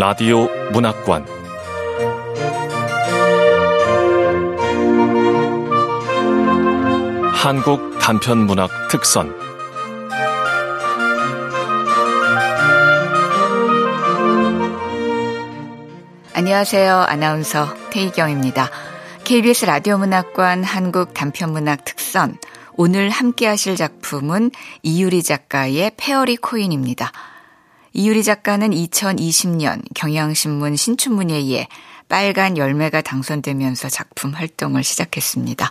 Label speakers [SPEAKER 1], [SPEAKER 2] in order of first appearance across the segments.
[SPEAKER 1] 라디오 문학관 한국 단편 문학 특선
[SPEAKER 2] 안녕하세요. 아나운서 태희경입니다. KBS 라디오 문학관 한국 단편 문학 특선 오늘 함께 하실 작품은 이유리 작가의 페어리 코인입니다. 이유리 작가는 2020년 경향신문 신춘문예에 빨간 열매가 당선되면서 작품 활동을 시작했습니다.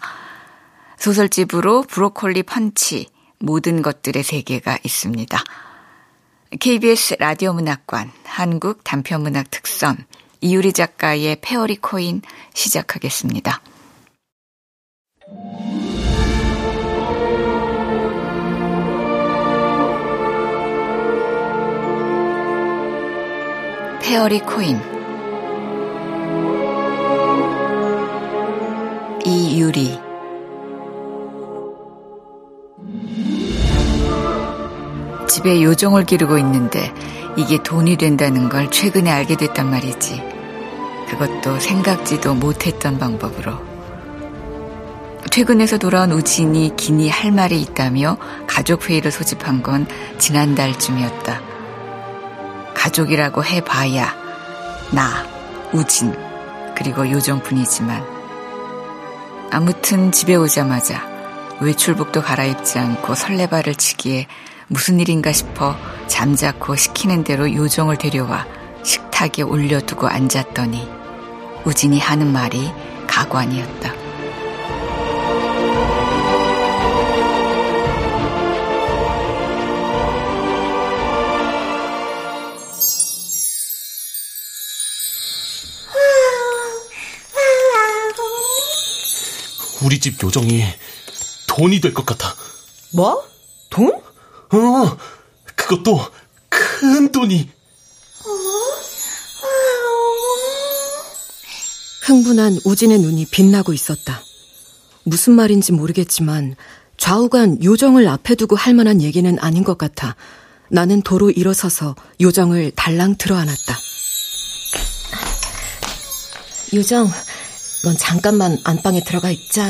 [SPEAKER 2] 소설집으로 브로콜리 펀치, 모든 것들의 세계가 있습니다. KBS 라디오 문학관 한국 단편문학 특선 이유리 작가의 fairy coin 시작하겠습니다. 페어리 코인 이유리 집에 요정을 기르고 있는데 이게 돈이 된다는 걸 최근에 알게 됐단 말이지. 그것도 생각지도 못했던 방법으로. 퇴근해서 돌아온 우진이 기니 할 말이 있다며 가족회의를 소집한 건 지난달쯤이었다. 가족이라고 해봐야 나, 우진, 그리고 요정뿐이지만 아무튼 집에 오자마자 외출복도 갈아입지 않고 설레발을 치기에 무슨 일인가 싶어 잠자코 시키는 대로 요정을 데려와 식탁에 올려두고 앉았더니 우진이 하는 말이 가관이었다.
[SPEAKER 3] 우리 집 요정이 돈이 될 것 같아.
[SPEAKER 4] 뭐? 돈?
[SPEAKER 3] 어, 그것도 큰 돈이.
[SPEAKER 4] 흥분한 우진의 눈이 빛나고 있었다. 무슨 말인지 모르겠지만 좌우간 요정을 앞에 두고 할 만한 얘기는 아닌 것 같아. 나는 도로 일어서서 요정을 달랑 들어 안았다. 요정, 넌 잠깐만 안방에 들어가 있자.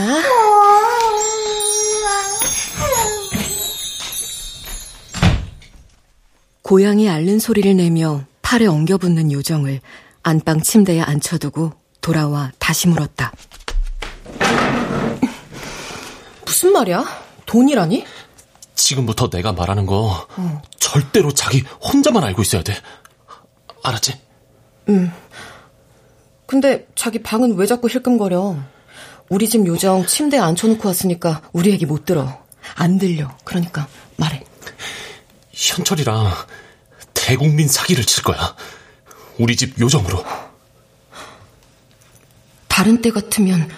[SPEAKER 4] 고양이 앓는 소리를 내며 팔에 엉겨붙는 요정을 안방 침대에 앉혀두고 돌아와 다시 물었다. 무슨 말이야? 돈이라니?
[SPEAKER 3] 지금부터 내가 말하는 거 어. 절대로 자기 혼자만 알고 있어야 돼. 알았지?
[SPEAKER 4] 응. 근데 자기 방은 왜 자꾸 힐끔거려? 우리 집 요정 침대에 앉혀놓고 왔으니까 우리 얘기 못 들어. 안 들려. 그러니까 말해.
[SPEAKER 3] 현철이랑 대국민 사기를 칠 거야. 우리 집 요정으로.
[SPEAKER 4] 다른 때 같으면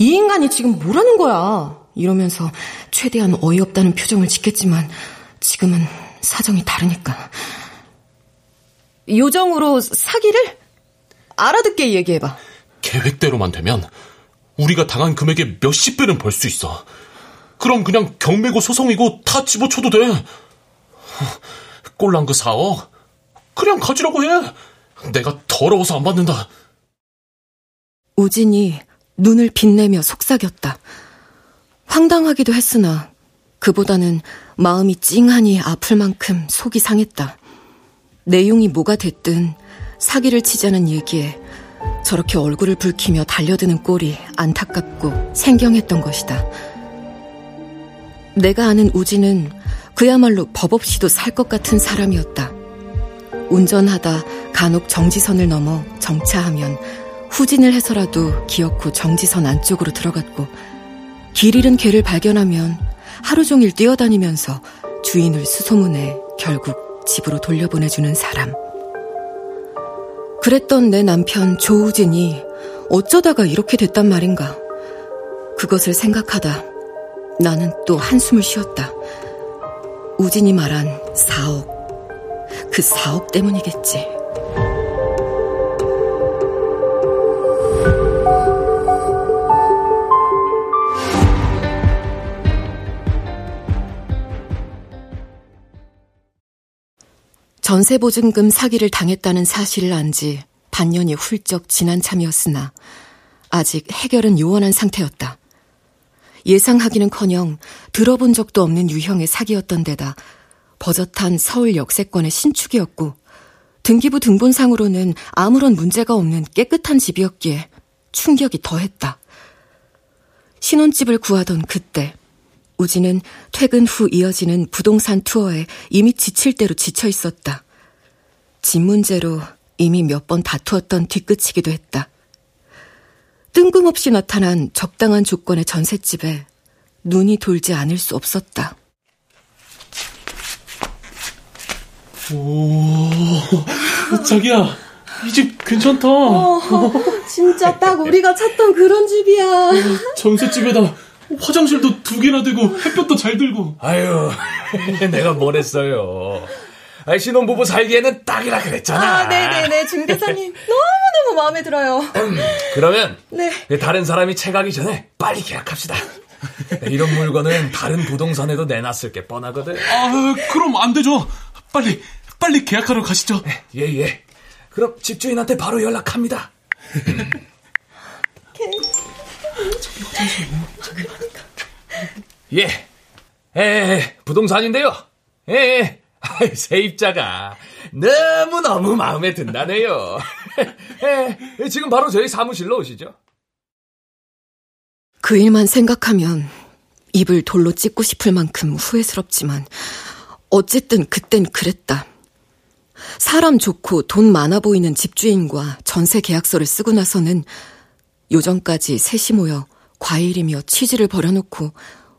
[SPEAKER 4] 이 인간이 지금 뭐라는 거야? 이러면서 최대한 어이없다는 표정을 짓겠지만 지금은 사정이 다르니까. 요정으로 사기를? 알아듣게 얘기해봐.
[SPEAKER 3] 계획대로만 되면 우리가 당한 금액의 몇십 배는 벌 수 있어. 그럼 그냥 경매고 소송이고 다 집어쳐도 돼. 꼴랑 그 4억? 그냥 가지라고 해. 내가 더러워서 안 받는다.
[SPEAKER 4] 우진이 눈을 빛내며 속삭였다. 황당하기도 했으나 그보다는 마음이 찡하니 아플 만큼 속이 상했다. 내용이 뭐가 됐든 사기를 치자는 얘기에 저렇게 얼굴을 붉히며 달려드는 꼴이 안타깝고 생경했던 것이다. 내가 아는 우진은 그야말로 법 없이도 살 것 같은 사람이었다. 운전하다 간혹 정지선을 넘어 정차하면 후진을 해서라도 기어코 정지선 안쪽으로 들어갔고 길 잃은 개를 발견하면 하루 종일 뛰어다니면서 주인을 수소문해 결국 집으로 돌려보내주는 사람. 그랬던 내 남편 조우진이 어쩌다가 이렇게 됐단 말인가. 그것을 생각하다 나는 또 한숨을 쉬었다. 우진이 말한 4억. 그 4억 때문이겠지. 전세보증금 사기를 당했다는 사실을 안 지 반년이 훌쩍 지난 참이었으나 아직 해결은 요원한 상태였다. 예상하기는커녕 들어본 적도 없는 유형의 사기였던 데다 버젓한 서울 역세권의 신축이었고 등기부 등본상으로는 아무런 문제가 없는 깨끗한 집이었기에 충격이 더했다. 신혼집을 구하던 그때 우지는 퇴근 후 이어지는 부동산 투어에 이미 지칠 대로 지쳐 있었다. 집 문제로 이미 몇 번 다투었던 뒤끝이기도 했다. 뜬금없이 나타난 적당한 조건의 전셋집에 눈이 돌지 않을 수 없었다.
[SPEAKER 3] 오, 자기야, 이 집 괜찮다. 어,
[SPEAKER 5] 진짜 딱 우리가 찾던 그런 집이야.
[SPEAKER 3] 전셋집에다 화장실도 두 개나 되고 햇볕도 잘 들고.
[SPEAKER 6] 아유, 내가 뭘 했어요. 아, 신혼부부 살기에는 딱이라 그랬잖아.
[SPEAKER 5] 아, 네네네. 중 대사님. 너무너무 마음에 들어요.
[SPEAKER 6] 음, 그러면.
[SPEAKER 5] 네.
[SPEAKER 6] 다른 사람이 채가기 전에 빨리 계약합시다. 이런 물건은 다른 부동산에도 내놨을 게 뻔하거든.
[SPEAKER 3] 아, 그럼 안 되죠. 빨리, 빨리 계약하러 가시죠.
[SPEAKER 6] 예, 예. 그럼 집주인한테 바로 연락합니다. 예. 예, 예, 부동산인데요. 예, 예. 세입자가 너무너무 마음에 든다네요. 예, 지금 바로 저희 사무실로 오시죠.
[SPEAKER 4] 그 일만 생각하면 입을 돌로 찢고 싶을 만큼 후회스럽지만 어쨌든 그땐 그랬다. 사람 좋고 돈 많아 보이는 집주인과 전세 계약서를 쓰고 나서는 요전까지 셋이 모여 과일이며 치즈를 버려놓고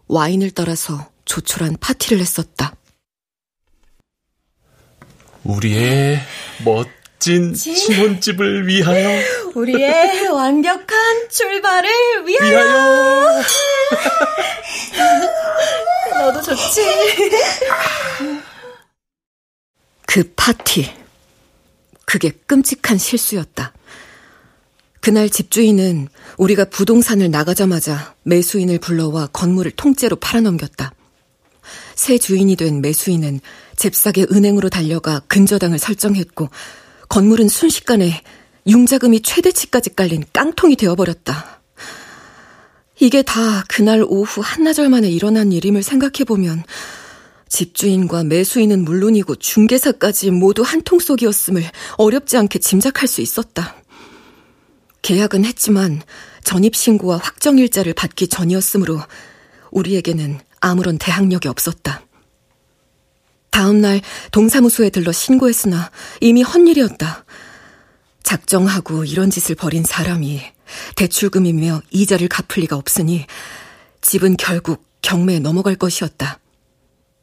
[SPEAKER 4] 와인을 따라서 조촐한 파티를 했었다.
[SPEAKER 3] 우리의 멋진 신혼집을 위하여.
[SPEAKER 5] 우리의 완벽한 출발을 위하여. 위하여. 너도 좋지.
[SPEAKER 4] 그 파티. 그게 끔찍한 실수였다. 그날 집주인은 우리가 부동산을 나가자마자 매수인을 불러와 건물을 통째로 팔아넘겼다. 새 주인이 된 매수인은 잽싸게 은행으로 달려가 근저당을 설정했고 건물은 순식간에 융자금이 최대치까지 깔린 깡통이 되어버렸다. 이게 다 그날 오후 한나절 만에 일어난 일임을 생각해보면 집주인과 매수인은 물론이고 중개사까지 모두 한통 속이었음을 어렵지 않게 짐작할 수 있었다. 계약은 했지만 전입신고와 확정일자를 받기 전이었으므로 우리에게는 아무런 대항력이 없었다. 다음 날 동사무소에 들러 신고했으나 이미 헛일이었다. 작정하고 이런 짓을 벌인 사람이 대출금이며 이자를 갚을 리가 없으니 집은 결국 경매에 넘어갈 것이었다.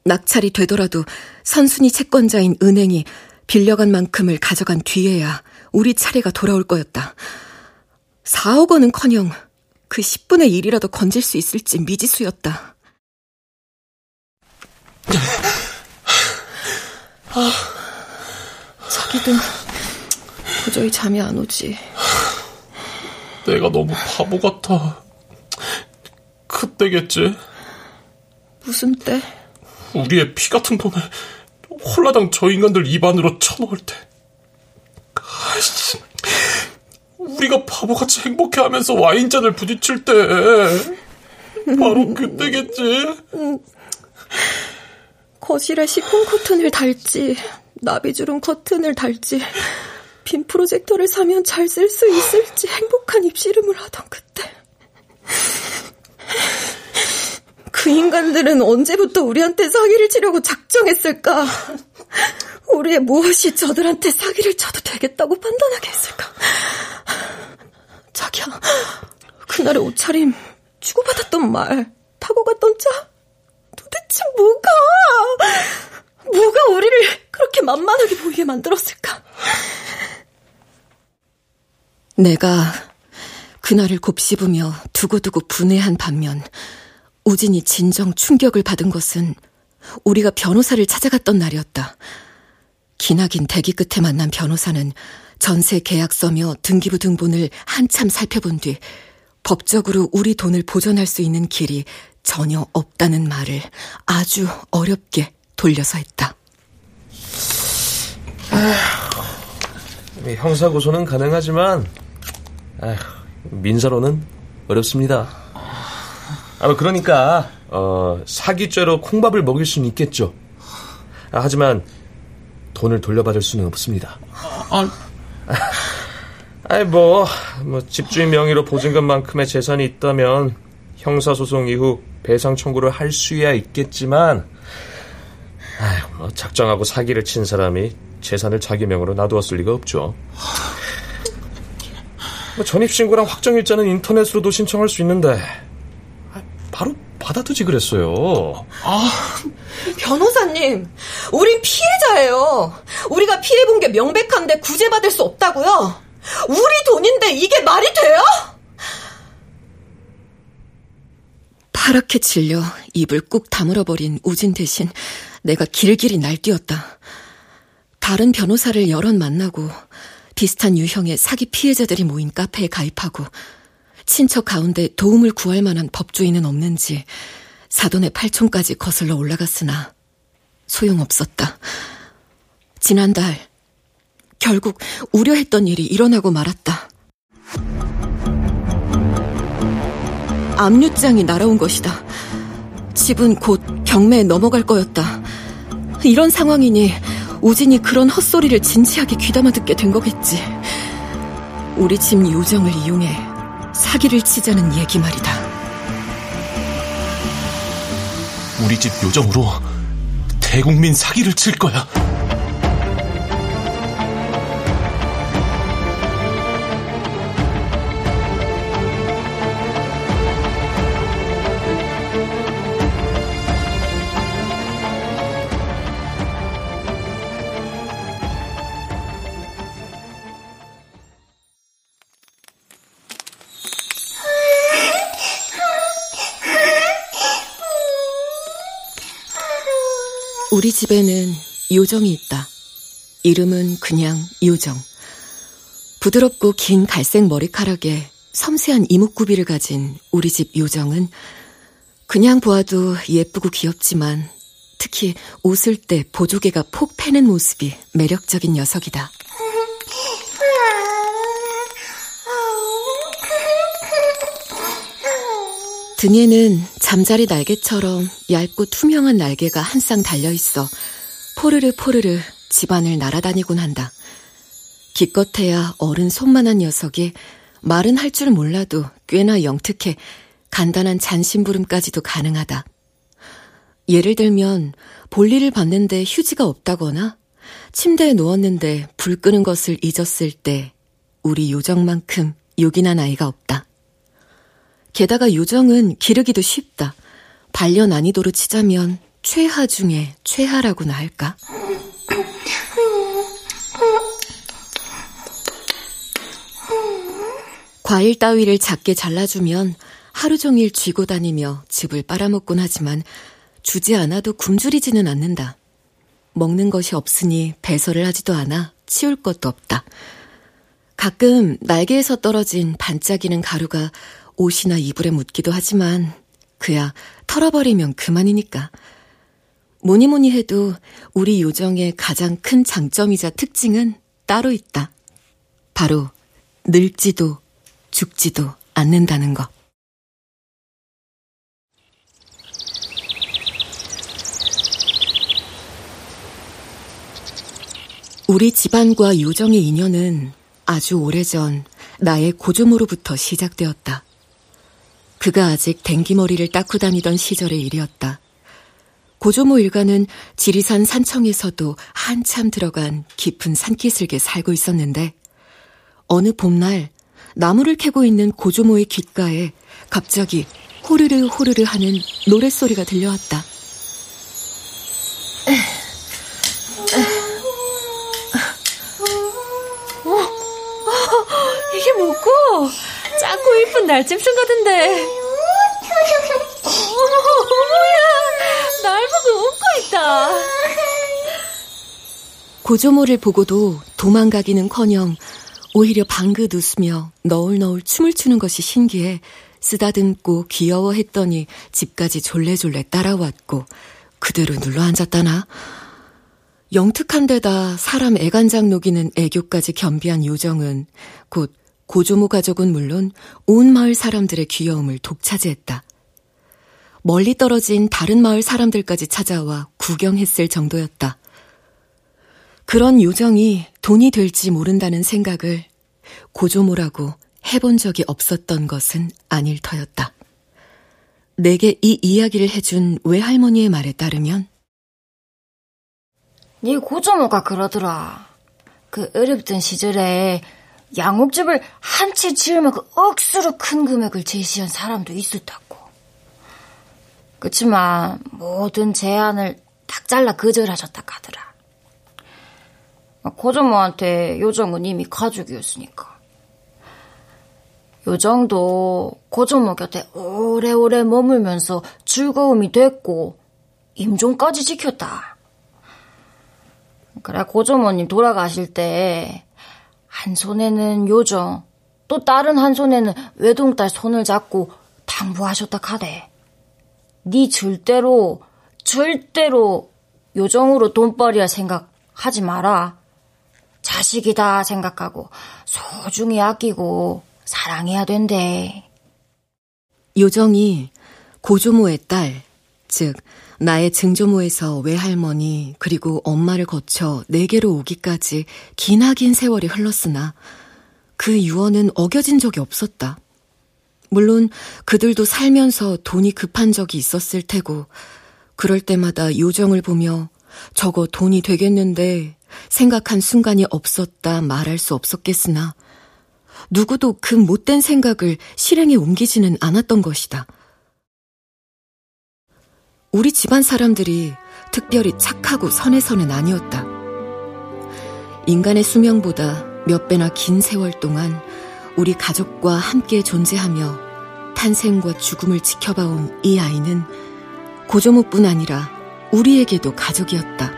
[SPEAKER 4] 낙찰이 되더라도 선순위 채권자인 은행이 빌려간 만큼을 가져간 뒤에야 우리 차례가 돌아올 거였다. 4억 원은 커녕 그 10분의 1이라도 건질 수 있을지 미지수였다. 아, 자기도 도저히 잠이 안 오지.
[SPEAKER 3] 내가 너무 바보 같아. 그때겠지?
[SPEAKER 4] 무슨 때?
[SPEAKER 3] 우리의 피 같은 돈을 홀라당 저 인간들 입안으로 쳐놓을 때. 아이씨. 우리가 바보같이 행복해하면서 와인잔을 부딪힐 때. 바로 그때겠지?
[SPEAKER 4] 거실에 시폰 커튼을 달지, 나비주름 커튼을 달지, 빈 프로젝터를 사면 잘 쓸 수 있을지 행복한 입씨름을 하던 그때. 그 인간들은 언제부터 우리한테 사기를 치려고 작정했을까? 우리의 무엇이 저들한테 사기를 쳐도 되겠다고 판단하게 했을까? 자기야, 그날의 옷차림, 주고받았던 말, 타고 갔던 차, 도대체 뭐가, 뭐가 우리를 그렇게 만만하게 보이게 만들었을까? 내가 그날을 곱씹으며 두고두고 분해한 반면 우진이 진정 충격을 받은 것은 우리가 변호사를 찾아갔던 날이었다. 기나긴 대기 끝에 만난 변호사는 전세 계약서며 등기부 등본을 한참 살펴본 뒤 법적으로 우리 돈을 보존할 수 있는 길이 전혀 없다는 말을 아주 어렵게 돌려서 했다.
[SPEAKER 6] 형사 고소는 가능하지만 아휴, 민사로는 어렵습니다. 아, 그러니까 어, 사기죄로 콩밥을 먹일 수는 있겠죠. 아, 하지만 돈을 돌려받을 수는 없습니다. 아, 아이 뭐, 뭐 집주인 명의로 보증금만큼의 재산이 있다면 형사소송 이후 배상 청구를 할 수야 있겠지만, 아휴, 뭐 작정하고 사기를 친 사람이 재산을 자기 명으로 놔두었을 리가 없죠. 뭐 전입신고랑 확정일자는 인터넷으로도 신청할 수 있는데 바로 받아두지 그랬어요. 아,
[SPEAKER 5] 변호사님, 우린 피해자예요. 우리가 피해본 게 명백한데 구제받을 수 없다고요? 우리 돈인데 이게 말이 돼요?
[SPEAKER 4] 파랗게 질려 입을 꾹 다물어버린 우진 대신 내가 길길이 날뛰었다. 다른 변호사를 여럿 만나고 비슷한 유형의 사기 피해자들이 모인 카페에 가입하고 친척 가운데 도움을 구할 만한 법조인은 없는지 사돈의 팔촌까지 거슬러 올라갔으나 소용없었다. 지난달 결국 우려했던 일이 일어나고 말았다. 압류장이 날아온 것이다. 집은 곧 경매에 넘어갈 거였다. 이런 상황이니 우진이 그런 헛소리를 진지하게 귀담아 듣게 된 거겠지. 우리 집 요정을 이용해 사기를 치자는 얘기 말이다.
[SPEAKER 3] 우리 집 요정으로 대국민 사기를 칠 거야.
[SPEAKER 4] 요정이 있다. 이름은 그냥 요정. 부드럽고 긴 갈색 머리카락에 섬세한 이목구비를 가진 우리 집 요정은 그냥 보아도 예쁘고 귀엽지만 특히 웃을 때 보조개가 폭 패는 모습이 매력적인 녀석이다. 등에는 잠자리 날개처럼 얇고 투명한 날개가 한 쌍 달려 있어 포르르 포르르 집안을 날아다니곤 한다. 기껏해야 어른 손만한 녀석이 말은 할 줄 몰라도 꽤나 영특해 간단한 잔심부름까지도 가능하다. 예를 들면 볼일을 봤는데 휴지가 없다거나 침대에 누웠는데 불 끄는 것을 잊었을 때 우리 요정만큼 요긴한 아이가 없다. 게다가 요정은 기르기도 쉽다. 반려 난이도로 치자면 최하 중에 최하라고나 할까? 과일 따위를 작게 잘라주면 하루 종일 쥐고 다니며 즙을 빨아먹곤 하지만 주지 않아도 굶주리지는 않는다. 먹는 것이 없으니 배설을 하지도 않아 치울 것도 없다. 가끔 날개에서 떨어진 반짝이는 가루가 옷이나 이불에 묻기도 하지만 그야 털어버리면 그만이니까. 뭐니 뭐니 해도 우리 요정의 가장 큰 장점이자 특징은 따로 있다. 바로 늙지도 죽지도 않는다는 것. 우리 집안과 요정의 인연은 아주 오래전 나의 고조모로부터 시작되었다. 그가 아직 댕기머리를 닦고 다니던 시절의 일이었다. 고조모 일가는 지리산 산청에서도 한참 들어간 깊은 산기슭에 살고 있었는데 어느 봄날 나무를 캐고 있는 고조모의 귓가에 갑자기 호르르 호르르 하는 노랫소리가 들려왔다.
[SPEAKER 5] 어, 이게 뭐고? 작고 이쁜 날짐승 같은데. 어머야, 날 보고 웃고 있다.
[SPEAKER 4] 고조모를 보고도 도망가기는커녕 오히려 방긋 웃으며 너울너울 춤을 추는 것이 신기해 쓰다듬고 귀여워했더니 집까지 졸래졸래 따라왔고 그대로 눌러앉았다나. 영특한 데다 사람 애간장 녹이는 애교까지 겸비한 요정은 곧 고조모 가족은 물론 온 마을 사람들의 귀여움을 독차지했다. 멀리 떨어진 다른 마을 사람들까지 찾아와 구경했을 정도였다. 그런 요정이 돈이 될지 모른다는 생각을 고조모라고 해본 적이 없었던 것은 아닐 터였다. 내게 이 이야기를 해준 외할머니의 말에 따르면
[SPEAKER 7] 네 고조모가 그러더라. 그 어렵던 시절에 양옥집을 한 채 지으면 그 억수로 큰 금액을 제시한 사람도 있었다고. 그치만 모든 제안을 딱 잘라 거절하셨다 카더라. 고조모한테 요정은 이미 가족이었으니까. 요정도 고조모 곁에 오래오래 머물면서 즐거움이 됐고 임종까지 지켰다. 그래 고조모님 돌아가실 때 한 손에는 요정 또 다른 한 손에는 외동딸 손을 잡고 당부하셨다 카대. 네 절대로 절대로 요정으로 돈벌이 할 생각 하지 마라. 자식이다 생각하고 소중히 아끼고 사랑해야 된대.
[SPEAKER 4] 요정이 고조모의 딸, 즉 나의 증조모에서 외할머니 그리고 엄마를 거쳐 내게로 오기까지 기나긴 세월이 흘렀으나 그 유언은 어겨진 적이 없었다. 물론 그들도 살면서 돈이 급한 적이 있었을 테고 그럴 때마다 요정을 보며 저거 돈이 되겠는데 생각한 순간이 없었다 말할 수 없었겠으나 누구도 그 못된 생각을 실행에 옮기지는 않았던 것이다. 우리 집안 사람들이 특별히 착하고 선은 아니었다. 인간의 수명보다 몇 배나 긴 세월 동안 우리 가족과 함께 존재하며 탄생과 죽음을 지켜봐온 이 아이는 고조모뿐 아니라 우리에게도 가족이었다.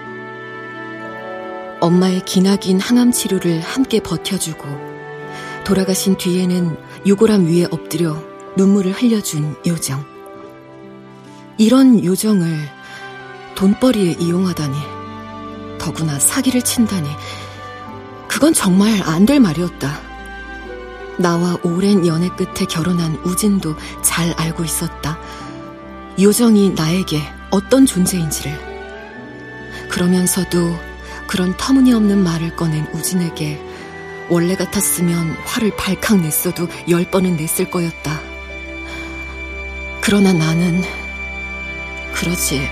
[SPEAKER 4] 엄마의 기나긴 항암 치료를 함께 버텨주고 돌아가신 뒤에는 유골함 위에 엎드려 눈물을 흘려준 요정. 이런 요정을 돈벌이에 이용하다니, 더구나 사기를 친다니, 그건 정말 안 될 말이었다. 나와 오랜 연애 끝에 결혼한 우진도 잘 알고 있었다. 요정이 나에게 어떤 존재인지를. 그러면서도 그런 터무니없는 말을 꺼낸 우진에게 원래 같았으면 화를 발칵 냈어도 열 번은 냈을 거였다. 그러나 나는 그러지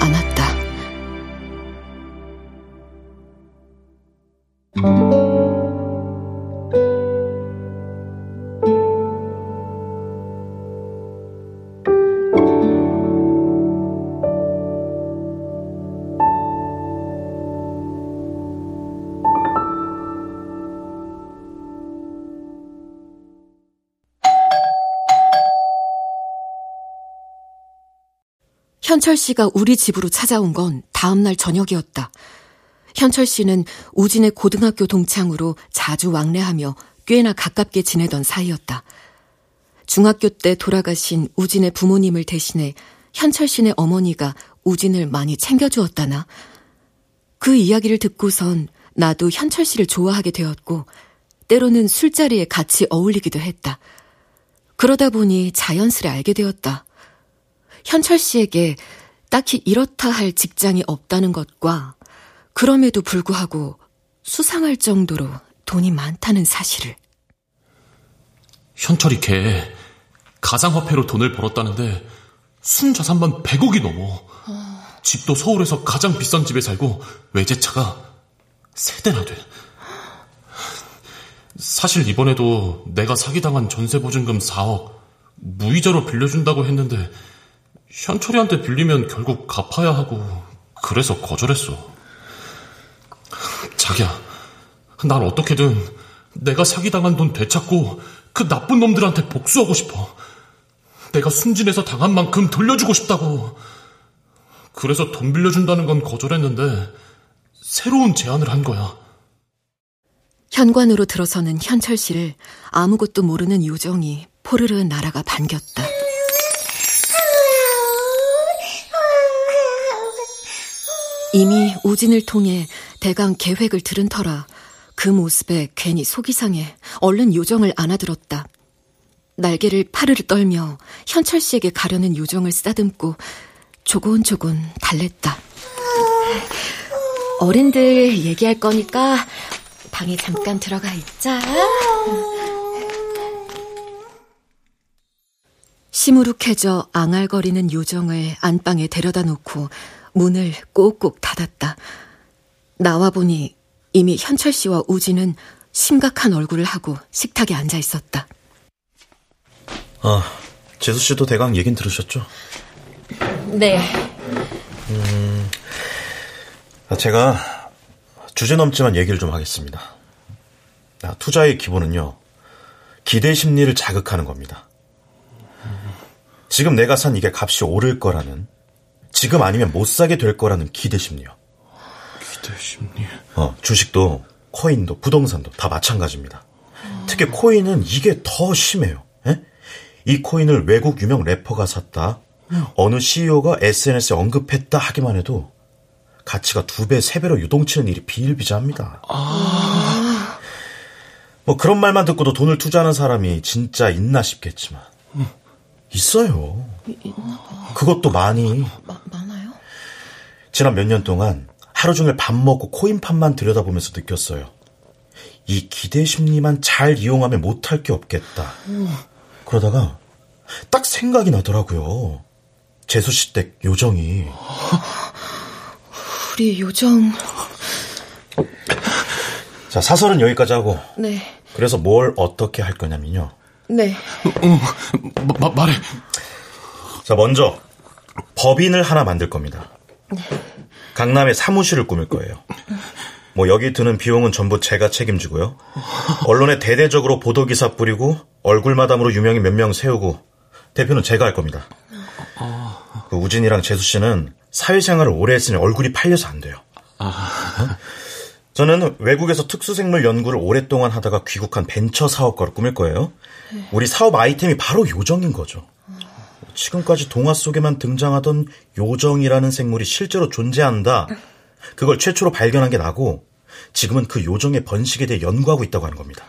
[SPEAKER 4] 않았다. 현철 씨가 우리 집으로 찾아온 건 다음날 저녁이었다. 현철 씨는 우진의 고등학교 동창으로 자주 왕래하며 꽤나 가깝게 지내던 사이였다. 중학교 때 돌아가신 우진의 부모님을 대신해 현철 씨네 어머니가 우진을 많이 챙겨주었다나. 그 이야기를 듣고선 나도 현철 씨를 좋아하게 되었고, 때로는 술자리에 같이 어울리기도 했다. 그러다 보니 자연스레 알게 되었다. 현철 씨에게 딱히 이렇다 할 직장이 없다는 것과 그럼에도 불구하고 수상할 정도로 돈이 많다는 사실을.
[SPEAKER 3] 현철이 걔 가상화폐로 돈을 벌었다는데 순자산만 100억이 넘어. 어... 집도 서울에서 가장 비싼 집에 살고 외제차가 세 대나 돼. 사실 이번에도 내가 사기당한 전세보증금 4억 무이자로 빌려준다고 했는데 현철이한테 빌리면 결국 갚아야 하고 그래서 거절했어. 자기야, 난 어떻게든 내가 사기당한 돈 되찾고 그 나쁜 놈들한테 복수하고 싶어. 내가 순진해서 당한 만큼 돌려주고 싶다고. 그래서 돈 빌려준다는 건 거절했는데 새로운 제안을 한 거야.
[SPEAKER 4] 현관으로 들어서는 현철 씨를 아무것도 모르는 요정이 포르르 날아가 반겼다. 이미 우진을 통해 대강 계획을 들은 터라 그 모습에 괜히 속이 상해 얼른 요정을 안아들었다. 날개를 파르르 떨며 현철 씨에게 가려는 요정을 쓰다듬고 조곤조곤 달랬다. 어른들 얘기할 거니까 방에 잠깐 들어가 있자. 시무룩해져 앙알거리는 요정을 안방에 데려다 놓고 문을 꼭꼭 닫았다. 나와 보니 이미 현철 씨와 우진은 심각한 얼굴을 하고 식탁에 앉아 있었다.
[SPEAKER 8] 아, 재수 씨도 대강 얘긴 들으셨죠?
[SPEAKER 7] 네.
[SPEAKER 8] 음, 제가 주제 넘지만 얘기를 좀 하겠습니다. 아, 투자의 기본은요, 기대 심리를 자극하는 겁니다. 지금 내가 산 이게 값이 오를 거라는, 지금 아니면 못 사게 될 거라는 기대 심리요.
[SPEAKER 3] 기대 심리.
[SPEAKER 8] 어, 주식도, 코인도, 부동산도 다 마찬가지입니다. 특히 코인은 이게 더 심해요. 에? 예? 이 코인을 외국 유명 래퍼가 샀다. 어느 CEO가 SNS에 언급했다 하기만 해도 가치가 두 배, 세 배로 유동치는 일이 비일비재합니다. 아... 뭐 그런 말만 듣고도 돈을 투자하는 사람이 진짜 있나 싶겠지만 있어요. 그것도 많이.
[SPEAKER 4] 마, 많아요?
[SPEAKER 8] 지난 몇 년 동안 하루 종일 밥 먹고 코인판만 들여다보면서 느꼈어요. 이 기대 심리만 잘 이용하면 못할 게 없겠다. 그러다가 딱 생각이 나더라고요. 재수 씨 댁 요정이.
[SPEAKER 4] 우리 요정.
[SPEAKER 8] 자, 사설은 여기까지 하고.
[SPEAKER 4] 네.
[SPEAKER 8] 그래서 뭘 어떻게 할 거냐면요.
[SPEAKER 4] 네.
[SPEAKER 3] 응, 마, 말해.
[SPEAKER 8] 자, 먼저 법인을 하나 만들 겁니다. 네. 강남에 사무실을 꾸밀 거예요. 뭐 여기 드는 비용은 전부 제가 책임지고요. 언론에 대대적으로 보도 기사 뿌리고 얼굴 마담으로 유명인 몇 명 세우고 대표는 제가 할 겁니다. 그 우진이랑 재수 씨는 사회생활을 오래 했으니 얼굴이 팔려서 안 돼요. 어? 저는 외국에서 특수생물 연구를 오랫동안 하다가 귀국한 벤처 사업가로 꾸밀 거예요. 우리 사업 아이템이 바로 요정인 거죠. 지금까지 동화 속에만 등장하던 요정이라는 생물이 실제로 존재한다. 그걸 최초로 발견한 게 나고 지금은 그 요정의 번식에 대해 연구하고 있다고 하는 겁니다.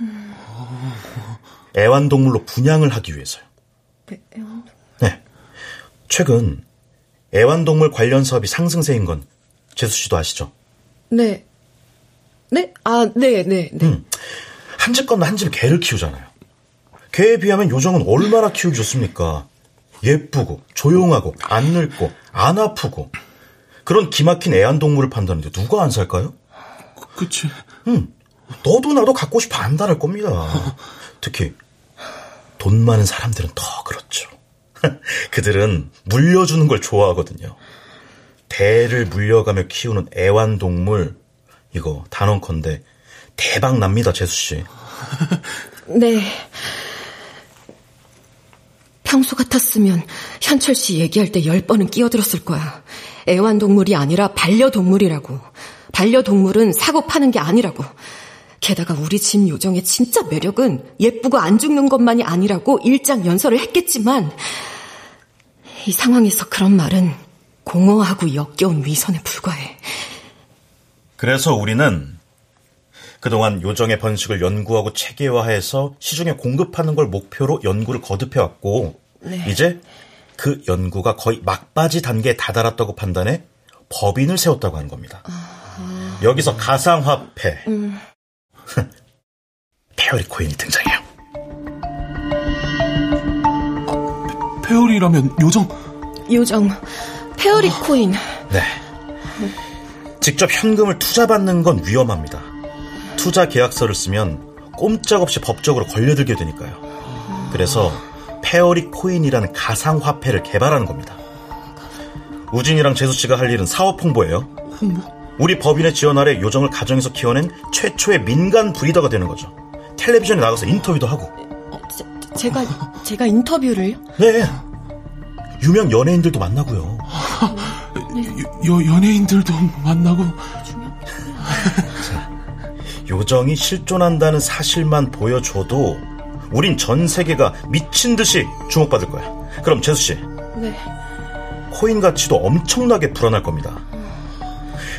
[SPEAKER 8] 애완동물로 분양을 하기 위해서요. 네. 최근 애완동물 관련 사업이 상승세인 건 재수 씨도 아시죠?
[SPEAKER 4] 네. 네? 아, 네, 네, 네. 음,
[SPEAKER 8] 한 집 건너 한 집에 개를 키우잖아요. 개에 비하면 요정은 얼마나 키우기 좋습니까? 예쁘고, 조용하고, 안 늙고, 안 아프고. 그런 기막힌 애완동물을 판다는데 누가 안 살까요?
[SPEAKER 3] 그치.
[SPEAKER 8] 응. 너도 나도 갖고 싶어 안달할 겁니다. 특히, 돈 많은 사람들은 더 그렇죠. 그들은 물려주는 걸 좋아하거든요. 대를 물려가며 키우는 애완동물, 이거 단언컨대 대박 납니다, 재수 씨.
[SPEAKER 4] 네. 평소 같았으면 현철 씨 얘기할 때 열 번은 끼어들었을 거야. 애완동물이 아니라 반려동물이라고. 반려동물은 사고 파는 게 아니라고. 게다가 우리 집 요정의 진짜 매력은 예쁘고 안 죽는 것만이 아니라고 일장 연설을 했겠지만 이 상황에서 그런 말은 공허하고 역겨운 위선에 불과해.
[SPEAKER 8] 그래서 우리는 그동안 요정의 번식을 연구하고 체계화해서 시중에 공급하는 걸 목표로 연구를 거듭해왔고 네. 이제 그 연구가 거의 막바지 단계에 다다랐다고 판단해 법인을 세웠다고 하는 겁니다. 아... 여기서 가상화폐, 음... 페어리 코인이 등장해요.
[SPEAKER 3] 페어리라면 요정?
[SPEAKER 4] 요정, fairy 어... 코인.
[SPEAKER 8] 네. 직접 현금을 투자받는 건 위험합니다. 투자 계약서를 쓰면 꼼짝없이 법적으로 걸려들게 되니까요. 그래서 fairy coin이라는 가상화폐를 개발하는 겁니다. 우진이랑 재수 씨가 할 일은 사업 홍보예요. 홍보? 우리 법인의 지원 아래 요정을 가정에서 키워낸 최초의 민간 breeder가 되는 거죠. 텔레비전에 나가서 인터뷰도 하고. 어,
[SPEAKER 4] 제, 가 제가 인터뷰를요?
[SPEAKER 8] 네. 유명 연예인들도 만나고요.
[SPEAKER 3] 여, 연예인들도 만나고.
[SPEAKER 8] 자, 요정이 실존한다는 사실만 보여줘도 우린 전 세계가 미친 듯이 주목받을 거야. 그럼 재수 씨.
[SPEAKER 4] 네.
[SPEAKER 8] 코인 가치도 엄청나게 불어날 겁니다.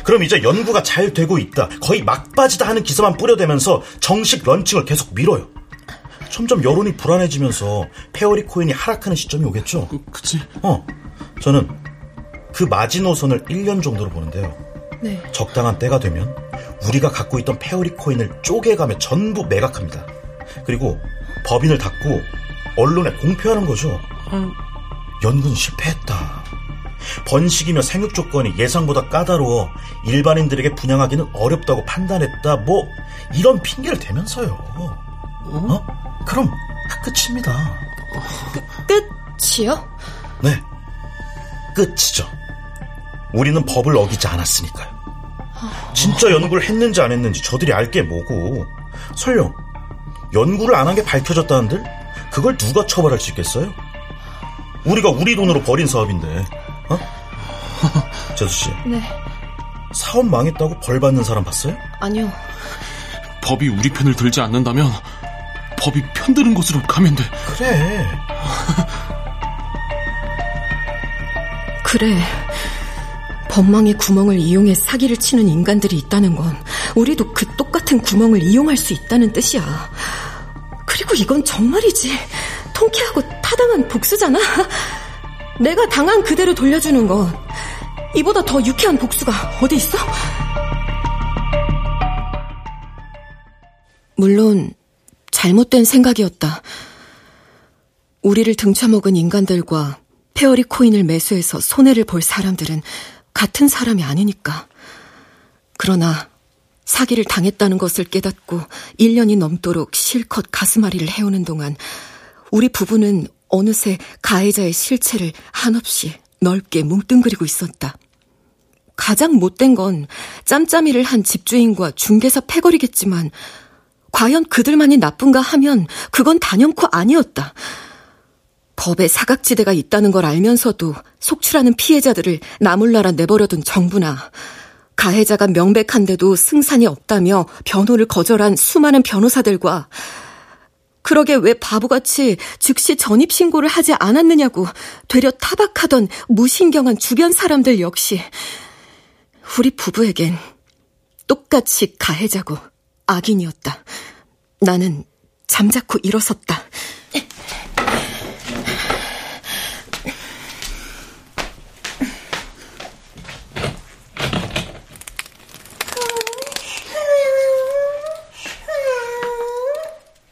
[SPEAKER 8] 그럼 이제 연구가 잘 되고 있다. 거의 막바지다 하는 기사만 뿌려대면서 정식 런칭을 계속 미뤄요. 점점 여론이 불안해지면서 페어리 코인이 하락하는 시점이 오겠죠?
[SPEAKER 3] 그, 그치.
[SPEAKER 8] 어. 저는 그 마지노선을 1년 정도로 보는데요.
[SPEAKER 4] 네.
[SPEAKER 8] 적당한 때가 되면 우리가 갖고 있던 페어리 코인을 쪼개가며 전부 매각합니다. 그리고 법인을 닫고 언론에 공표하는 거죠. 연구는 실패했다. 번식이며 생육 조건이 예상보다 까다로워 일반인들에게 분양하기는 어렵다고 판단했다. 뭐 이런 핑계를 대면서요. 어? 그럼 끝입니다.
[SPEAKER 4] 끝이요?
[SPEAKER 8] 네. 끝이죠. 우리는 법을 어기지 않았으니까요. 진짜 연구를 했는지 안 했는지 저들이 알 게 뭐고. 설령 연구를 안 한 게 밝혀졌다는들 그걸 누가 처벌할 수 있겠어요? 우리가 우리 돈으로 벌인 사업인데. 어? 재수 씨.
[SPEAKER 4] 네.
[SPEAKER 8] 사업 망했다고 벌 받는 사람 봤어요?
[SPEAKER 4] 아니요.
[SPEAKER 3] 법이 우리 편을 들지 않는다면 법이 편드는 곳으로 가면 돼.
[SPEAKER 8] 그래.
[SPEAKER 4] 그래. 법망의 구멍을 이용해 사기를 치는 인간들이 있다는 건 우리도 그 똑같은 구멍을 이용할 수 있다는 뜻이야. 그리고 이건 정말이지. 통쾌하고 타당한 복수잖아. 내가 당한 그대로 돌려주는 건 이보다 더 유쾌한 복수가 어디 있어? 물론 잘못된 생각이었다. 우리를 등쳐먹은 인간들과 페어리 코인을 매수해서 손해를 볼 사람들은 같은 사람이 아니니까. 그러나 사기를 당했다는 것을 깨닫고 1년이 넘도록 실컷 가슴앓이를 해오는 동안 우리 부부는 어느새 가해자의 실체를 한없이 넓게 뭉뚱그리고 있었다. 가장 못된 건 짬짬이를 한 집주인과 중개사 패거리겠지만 과연 그들만이 나쁜가 하면 그건 단연코 아니었다. 법에 사각지대가 있다는 걸 알면서도 속출하는 피해자들을 나몰라라 내버려둔 정부나 가해자가 명백한데도 승산이 없다며 변호를 거절한 수많은 변호사들과 그러게 왜 바보같이 즉시 전입신고를 하지 않았느냐고 되려 타박하던 무신경한 주변 사람들 역시 우리 부부에겐 똑같이 가해자고 악인이었다. 나는 잠자코 일어섰다.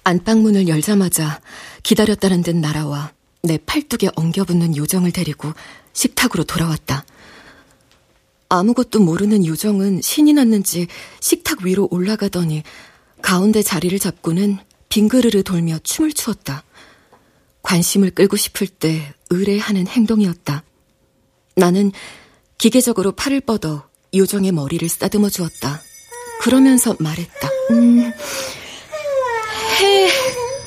[SPEAKER 4] 안방문을 열자마자 기다렸다는 듯 날아와 내 팔뚝에 엉겨붙는 요정을 데리고 식탁으로 돌아왔다. 아무것도 모르는 요정은 신이 났는지 식탁 위로 올라가더니 가운데 자리를 잡고는 빙그르르 돌며 춤을 추었다. 관심을 끌고 싶을 때 의뢰하는 행동이었다. 나는 기계적으로 팔을 뻗어 요정의 머리를 쓰다듬어 주었다. 그러면서 말했다. 음, 해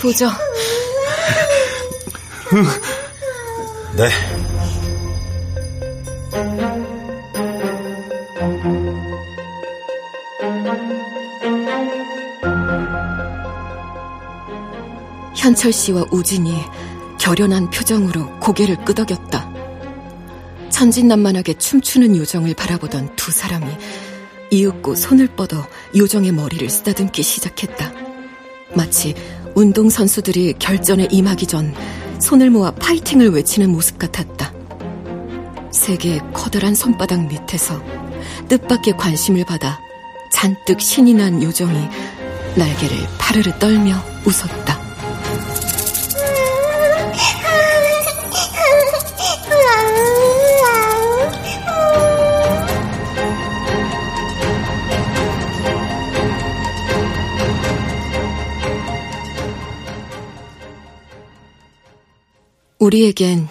[SPEAKER 4] 보죠.
[SPEAKER 8] 네.
[SPEAKER 4] 현철 씨와 우진이 결연한 표정으로 고개를 끄덕였다. 천진난만하게 춤추는 요정을 바라보던 두 사람이 이윽고 손을 뻗어 요정의 머리를 쓰다듬기 시작했다. 마치 운동선수들이 결전에 임하기 전 손을 모아 파이팅을 외치는 모습 같았다. 세 개의 커다란 손바닥 밑에서 뜻밖의 관심을 받아 잔뜩 신이 난 요정이 날개를 파르르 떨며 웃었다. 우리에겐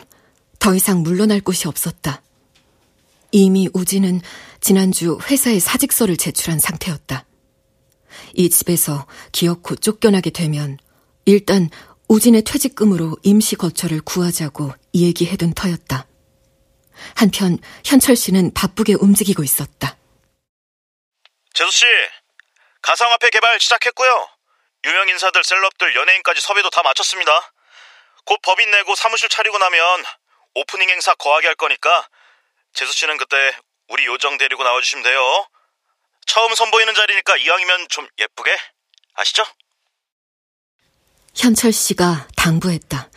[SPEAKER 4] 더 이상 물러날 곳이 없었다. 이미 우진은 지난주 회사에 사직서를 제출한 상태였다. 이 집에서 기어코 쫓겨나게 되면 일단 우진의 퇴직금으로 임시 거처를 구하자고 얘기해둔 터였다. 한편 현철 씨는 바쁘게 움직이고 있었다.
[SPEAKER 8] 재수 씨, 가상화폐 개발 시작했고요. 유명 인사들, 셀럽들, 연예인까지 섭외도 다 마쳤습니다. 곧 법인 내고 사무실 차리고 나면 오프닝 행사 거하게 할 거니까 재수 씨는 그때 우리 요정 데리고 나와주시면 돼요. 처음 선보이는 자리니까 이왕이면 좀 예쁘게. 아시죠?
[SPEAKER 4] 현철 씨가 당부했다.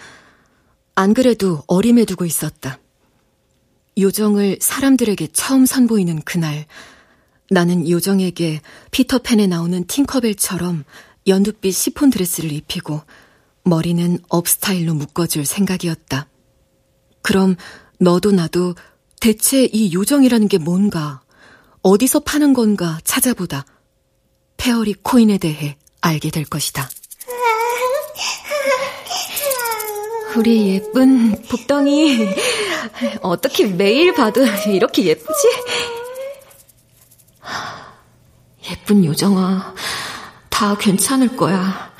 [SPEAKER 4] 안 그래도 어림에 두고 있었다. 요정을 사람들에게 처음 선보이는 그날, 나는 요정에게 피터팬에 나오는 팅커벨처럼 연두빛 시폰 드레스를 입히고 머리는 업스타일로 묶어줄 생각이었다. 그럼 너도 나도 대체 이 요정이라는 게 뭔가, 어디서 파는 건가 찾아보다 페어리 코인에 대해 알게 될 것이다. 우리 예쁜 복덩이 어떻게 매일 봐도 이렇게 예쁘지? 예쁜 요정아 다 괜찮을 거야.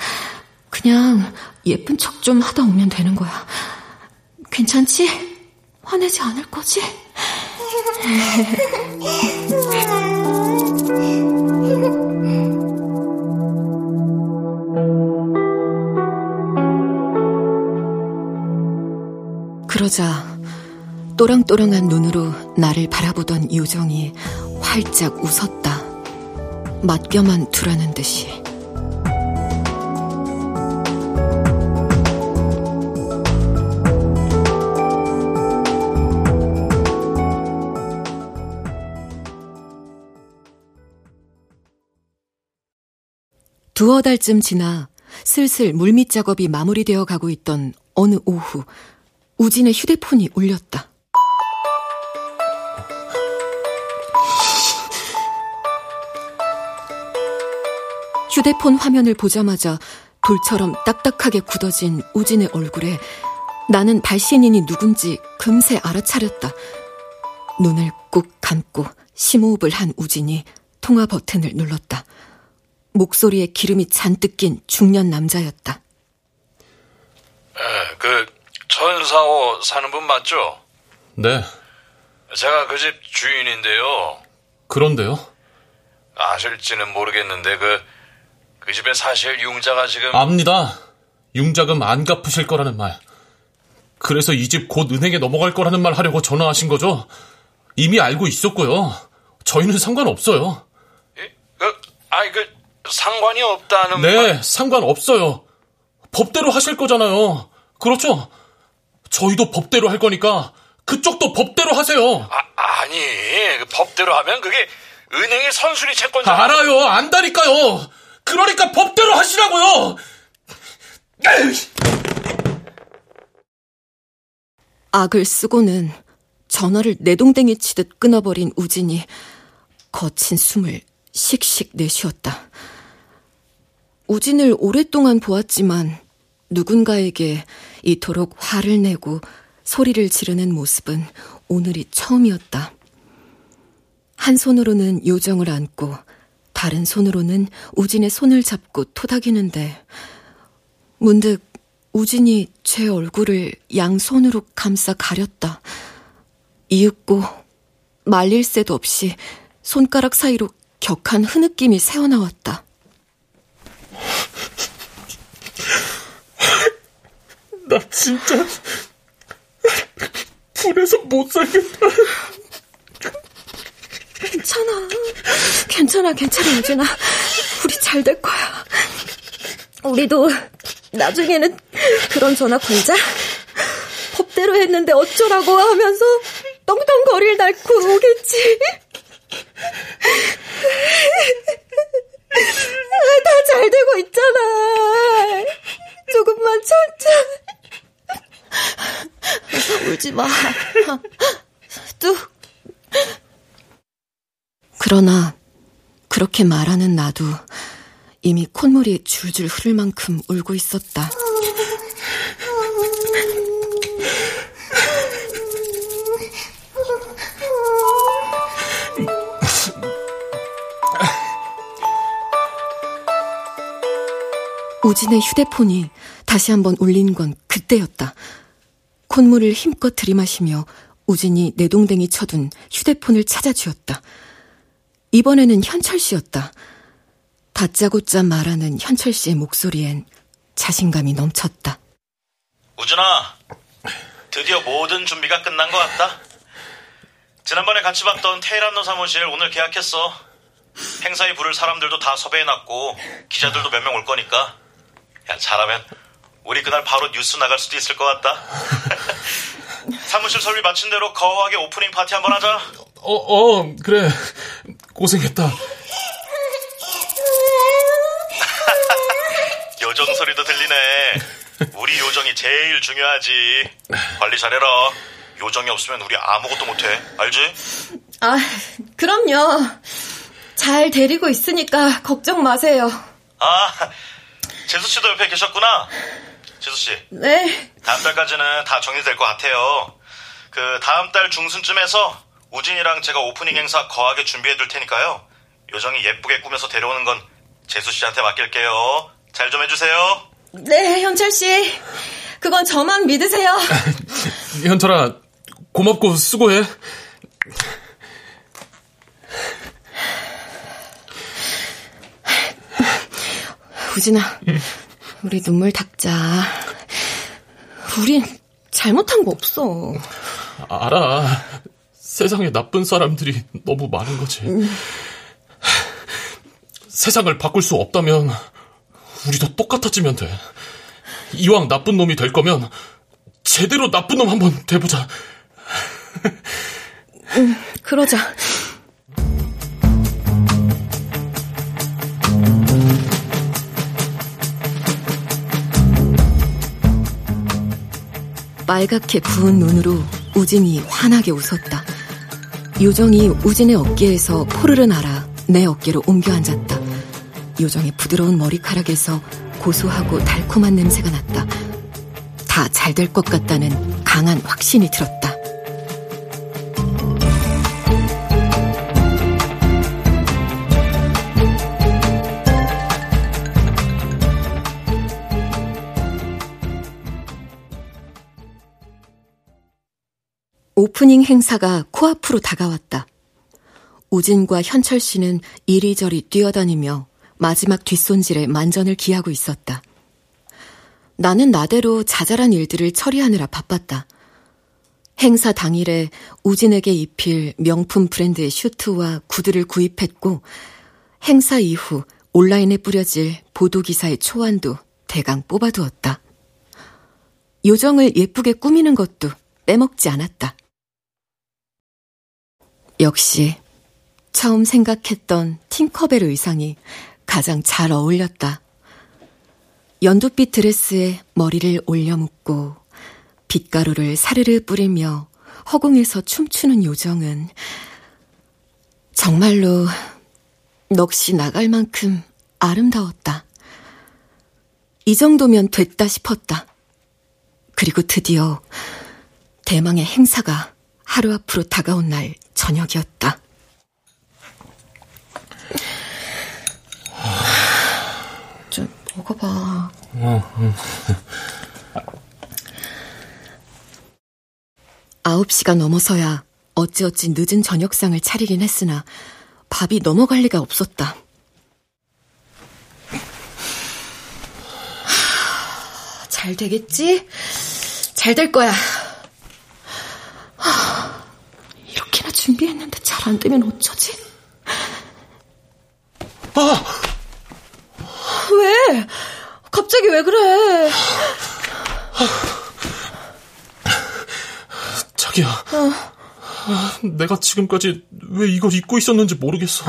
[SPEAKER 4] 그냥 예쁜 척 좀 하다 오면 되는 거야. 괜찮지? 화내지 않을 거지? 그러자 또랑또랑한 눈으로 나를 바라보던 요정이 활짝 웃었다. 맞겨만 두라는 듯이. 두어 달쯤 지나 슬슬 물밑 작업이 마무리되어 가고 있던 어느 오후 우진의 휴대폰이 울렸다. 휴대폰 화면을 보자마자 돌처럼 딱딱하게 굳어진 우진의 얼굴에 나는 발신인이 누군지 금세 알아차렸다. 눈을 꾹 감고 심호흡을 한 우진이 통화 버튼을 눌렀다. 목소리에 기름이 잔뜩 낀 중년 남자였다.
[SPEAKER 9] 에, 그 천사호 사는 분 맞죠?
[SPEAKER 3] 네.
[SPEAKER 9] 제가 그 집 주인인데요.
[SPEAKER 3] 그런데요?
[SPEAKER 9] 아실지는 모르겠는데 그, 그 집에 사실 융자가 지금
[SPEAKER 3] 압니다. 융자금 안 갚으실 거라는 말. 그래서 이 집 곧 은행에 넘어갈 거라는 말 하려고 전화하신 거죠? 이미 알고 있었고요. 저희는 상관없어요.
[SPEAKER 9] 그 아이 그 상관이 없다는
[SPEAKER 3] 네,
[SPEAKER 9] 말...
[SPEAKER 3] 상관없어요. 법대로 하실 거잖아요. 그렇죠? 저희도 법대로 할 거니까 그쪽도 법대로 하세요.
[SPEAKER 9] 아, 아니 그 법대로 하면 그게 은행의 선순위 채권
[SPEAKER 3] 알아요. 안다니까요. 그러니까 법대로 하시라고요.
[SPEAKER 4] 악을 쓰고는 전화를 내동댕이 치듯 끊어버린 우진이 거친 숨을 씩씩 내쉬었다. 우진을 오랫동안 보았지만 누군가에게 이토록 화를 내고 소리를 지르는 모습은 오늘이 처음이었다. 한 손으로는 요정을 안고 다른 손으로는 우진의 손을 잡고 토닥이는데 문득 우진이 제 얼굴을 양손으로 감싸 가렸다. 이윽고 말릴 새도 없이 손가락 사이로 격한 흐느낌이 새어나왔다.
[SPEAKER 3] 나 진짜 불에서 못 살겠다.
[SPEAKER 4] 괜찮아. 괜찮아, 괜찮아, 유진아. 우리 잘 될 거야. 우리도 나중에는 그런 전화 걸자. 법대로 했는데 어쩌라고 하면서 떵떵거릴 날고 오겠지. 울지 마. 뚝. 그러나 그렇게 말하는 나도 이미 콧물이 줄줄 흐를 만큼 울고 있었다. 우진의 휴대폰이 다시 한번 울린 건 그때였다. 콧물을 힘껏 들이마시며 우진이 내동댕이 쳐둔 휴대폰을 찾아주었다. 이번에는 현철 씨였다. 다짜고짜 말하는 현철 씨의 목소리엔 자신감이 넘쳤다.
[SPEAKER 8] 우준아, 드디어 모든 준비가 끝난 것 같다. 지난번에 같이 봤던 테일란노 사무실 오늘 계약했어. 행사에 부를 사람들도 다 섭외해놨고 기자들도 몇 명 올 거니까. 야 잘하면 우리 그날 바로 뉴스 나갈 수도 있을 것 같다. 사무실 설비 마친 대로 거하게 오프닝 파티 한번 하자.
[SPEAKER 3] 어, 어, 그래. 고생했다.
[SPEAKER 8] 요정 소리도 들리네. 우리 요정이 제일 중요하지. 관리 잘해라. 요정이 없으면 우리 아무것도 못해. 알지?
[SPEAKER 10] 아, 그럼요. 잘 데리고 있으니까 걱정 마세요.
[SPEAKER 8] 아, 재수 씨도 옆에 계셨구나. 재수 씨.
[SPEAKER 10] 네.
[SPEAKER 8] 다음 달까지는 다 정리될 것 같아요. 그 다음 달 중순쯤에서 우진이랑 제가 오프닝 행사 거하게 준비해 둘 테니까요. 요정이 예쁘게 꾸며서 데려오는 건 재수 씨한테 맡길게요. 잘 좀 해주세요.
[SPEAKER 10] 네, 현철 씨. 그건 저만 믿으세요.
[SPEAKER 3] 현철아, 고맙고 수고해.
[SPEAKER 4] 우진아, 우리 눈물 닦자. 우린 잘못한 거 없어.
[SPEAKER 3] 알아. 세상에 나쁜 사람들이 너무 많은 거지. 세상을 바꿀 수 없다면 우리도 똑같아지면 돼. 이왕 나쁜 놈이 될 거면 제대로 나쁜 놈 한번 돼보자.
[SPEAKER 4] 응, 그러자. 빨갛게 부은 눈으로 우진이 환하게 웃었다. 요정이 우진의 어깨에서 포르르 날아 내 어깨로 옮겨 앉았다. 요정의 부드러운 머리카락에서 고소하고 달콤한 냄새가 났다. 다 잘 될 것 같다는 강한 확신이 들었다. 오프닝 행사가 코앞으로 다가왔다. 우진과 현철 씨는 이리저리 뛰어다니며 마지막 뒷손질에 만전을 기하고 있었다. 나는 나대로 자잘한 일들을 처리하느라 바빴다. 행사 당일에 우진에게 입힐 명품 브랜드의 슈트와 구두를 구입했고, 행사 이후 온라인에 뿌려질 보도기사의 초안도 대강 뽑아두었다. 요정을 예쁘게 꾸미는 것도 빼먹지 않았다. 역시 처음 생각했던 팅커벨 의상이 가장 잘 어울렸다. 연두빛 드레스에 머리를 올려 묶고 빛가루를 사르르 뿌리며 허공에서 춤추는 요정은 정말로 넋이 나갈 만큼 아름다웠다. 이 정도면 됐다 싶었다. 그리고 드디어 대망의 행사가 하루 앞으로 다가온 날 저녁이었다. 좀 먹어봐. 아홉 시가 넘어서야 어찌어찌 늦은 저녁상을 차리긴 했으나 밥이 넘어갈 리가 없었다. 잘 되겠지? 잘 될 거야. 이렇게나 준비했는데 잘안 되면 어쩌지?
[SPEAKER 3] 아!
[SPEAKER 10] 왜? 갑자기 왜 그래?
[SPEAKER 3] 자기야. 어. 내가 지금까지 왜 이걸 입고 있었는지 모르겠어.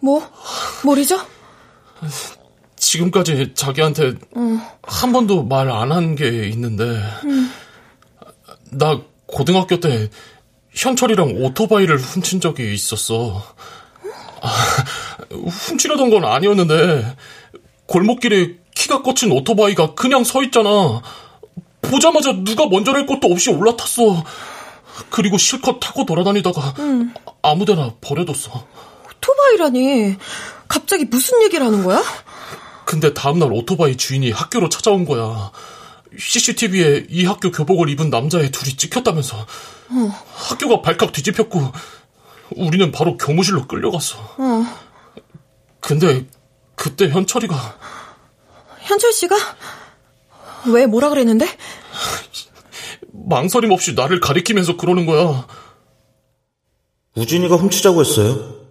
[SPEAKER 10] 뭐? 뭘이죠?
[SPEAKER 3] 지금까지 자기한테
[SPEAKER 10] 어.
[SPEAKER 3] 한 번도 말 안 한 게 있는데,
[SPEAKER 10] 음.
[SPEAKER 3] 나 고등학교 때 현철이랑 오토바이를 훔친 적이 있었어. 아, 훔치려던 건 아니었는데 골목길에 키가 꽂힌 오토바이가 그냥 서 있잖아. 보자마자 누가 먼저랄 것도 없이 올라탔어. 그리고 실컷 타고 돌아다니다가
[SPEAKER 10] 음.
[SPEAKER 3] 아무데나 버려뒀어.
[SPEAKER 10] 오토바이라니 갑자기 무슨 얘기를 하는 거야?
[SPEAKER 3] 근데 다음날 오토바이 주인이 학교로 찾아온 거야. CCTV에 이 학교 교복을 입은 남자애 둘이 찍혔다면서
[SPEAKER 10] 어.
[SPEAKER 3] 학교가 발칵 뒤집혔고 우리는 바로 교무실로 끌려갔어.
[SPEAKER 10] 어.
[SPEAKER 3] 근데 그때 현철이가
[SPEAKER 10] 현철 씨가 왜 뭐라 그랬는데?
[SPEAKER 3] 망설임 없이 나를 가리키면서 그러는 거야.
[SPEAKER 8] 우진이가 훔치자고 했어요.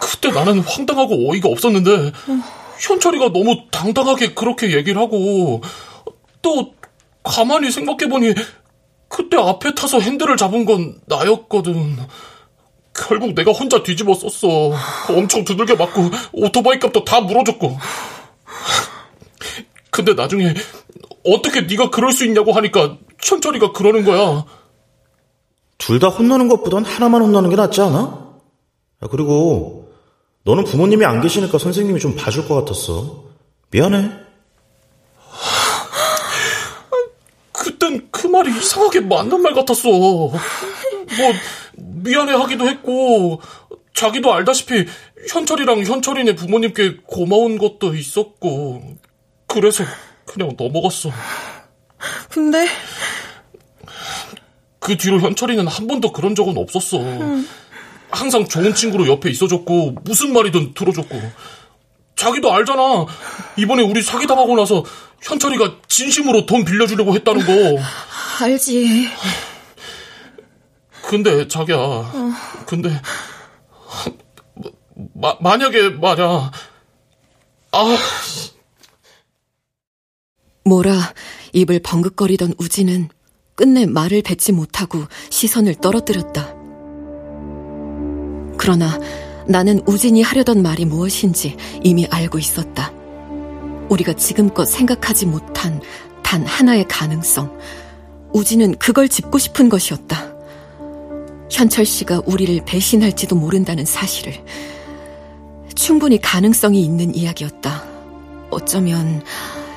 [SPEAKER 3] 그때 나는 황당하고 어이가 없었는데 현철이가 너무 당당하게 그렇게 얘기를 하고 또 가만히 생각해보니 그때 앞에 타서 핸들을 잡은 건 나였거든. 결국 내가 혼자 뒤집어 썼어. 엄청 두들겨 맞고 오토바이 값도 다 물어줬고. 근데 나중에 어떻게 네가 그럴 수 있냐고 하니까 현철이가 그러는 거야.
[SPEAKER 8] 둘 다 혼나는 것보단 하나만 혼나는 게 낫지 않아? 그리고 너는 부모님이 안 계시니까 선생님이 좀 봐줄 것 같았어. 미안해.
[SPEAKER 3] 그땐 그 말이 이상하게 맞는 말 같았어. 뭐 미안해 하기도 했고 자기도 알다시피 현철이랑 현철이네 부모님께 고마운 것도 있었고 그래서 그냥 넘어갔어.
[SPEAKER 5] 근데
[SPEAKER 3] 그 뒤로 현철이는 한 번도 그런 적은 없었어. 음. 항상 좋은 친구로 옆에 있어줬고 무슨 말이든 들어줬고 자기도 알잖아. 이번에 우리 사기당하고 나서 현철이가 진심으로 돈 빌려주려고 했다는 거.
[SPEAKER 5] 알지.
[SPEAKER 3] 근데 자기야. 어. 근데 마, 만약에 말야. 아.
[SPEAKER 4] 뭐라 입을 벙긋거리던 우진은 끝내 말을 뱉지 못하고 시선을 떨어뜨렸다. 그러나 나는 우진이 하려던 말이 무엇인지 이미 알고 있었다. 우리가 지금껏 생각하지 못한 단 하나의 가능성. 우진은 그걸 짚고 싶은 것이었다. 현철 씨가 우리를 배신할지도 모른다는 사실을. 충분히 가능성이 있는 이야기였다. 어쩌면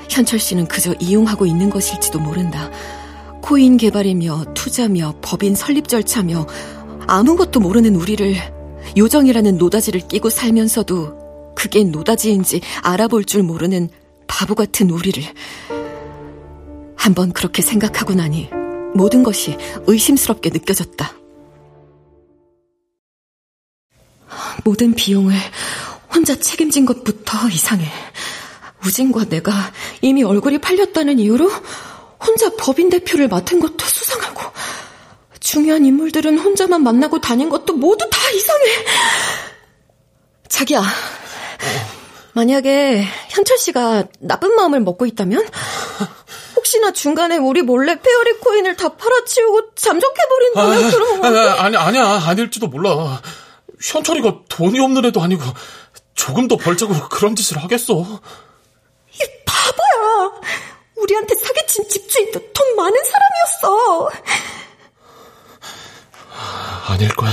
[SPEAKER 4] 현철 씨는 그저 이용하고 있는 것일지도 모른다. 코인 개발이며 투자며 법인 설립 절차며 아무것도 모르는 우리를 요정이라는 노다지를 끼고 살면서도 그게 노다지인지 알아볼 줄 모르는 바보 같은 우리를 한번 그렇게 생각하고 나니 모든 것이 의심스럽게 느껴졌다. 모든 비용을 혼자 책임진 것부터 이상해. 우진과 내가 이미 얼굴이 팔렸다는 이유로 혼자 법인 대표를 맡은 것도 수상하고 중요한 인물들은 혼자만 만나고 다닌 것도 모두 다 이상해. 자기야. 만약에 현철 씨가 나쁜 마음을 먹고 있다면? 혹시나 중간에 우리 몰래 페어리 코인을 다 팔아치우고 잠적해버린다면 아, 그럼?
[SPEAKER 3] 아, 아니 아니야. 아닐지도 몰라. 현철이가 돈이 없는 애도 아니고 조금 더 벌자고 그런 짓을 하겠어.
[SPEAKER 5] 이 바보야! 우리한테 사기친 집주인도 돈 많은 사람이었어!
[SPEAKER 3] 아닐 거야.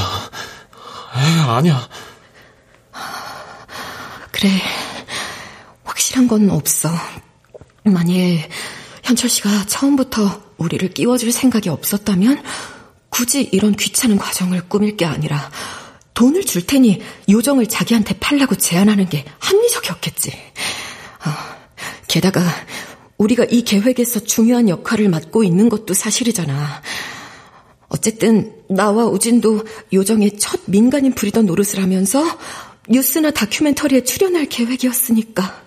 [SPEAKER 3] 에이, 아니야.
[SPEAKER 4] 그래. 확실한 건 없어. 만일 현철 씨가 처음부터 우리를 끼워줄 생각이 없었다면 굳이 이런 귀찮은 과정을 꾸밀 게 아니라 돈을 줄 테니 요정을 자기한테 팔라고 제안하는 게 합리적이었겠지. 어, 게다가 우리가 이 계획에서 중요한 역할을 맡고 있는 것도 사실이잖아. 어쨌든 나와 우진도 요정의 첫 민간인 부리던 노릇을 하면서 뉴스나 다큐멘터리에 출연할 계획이었으니까.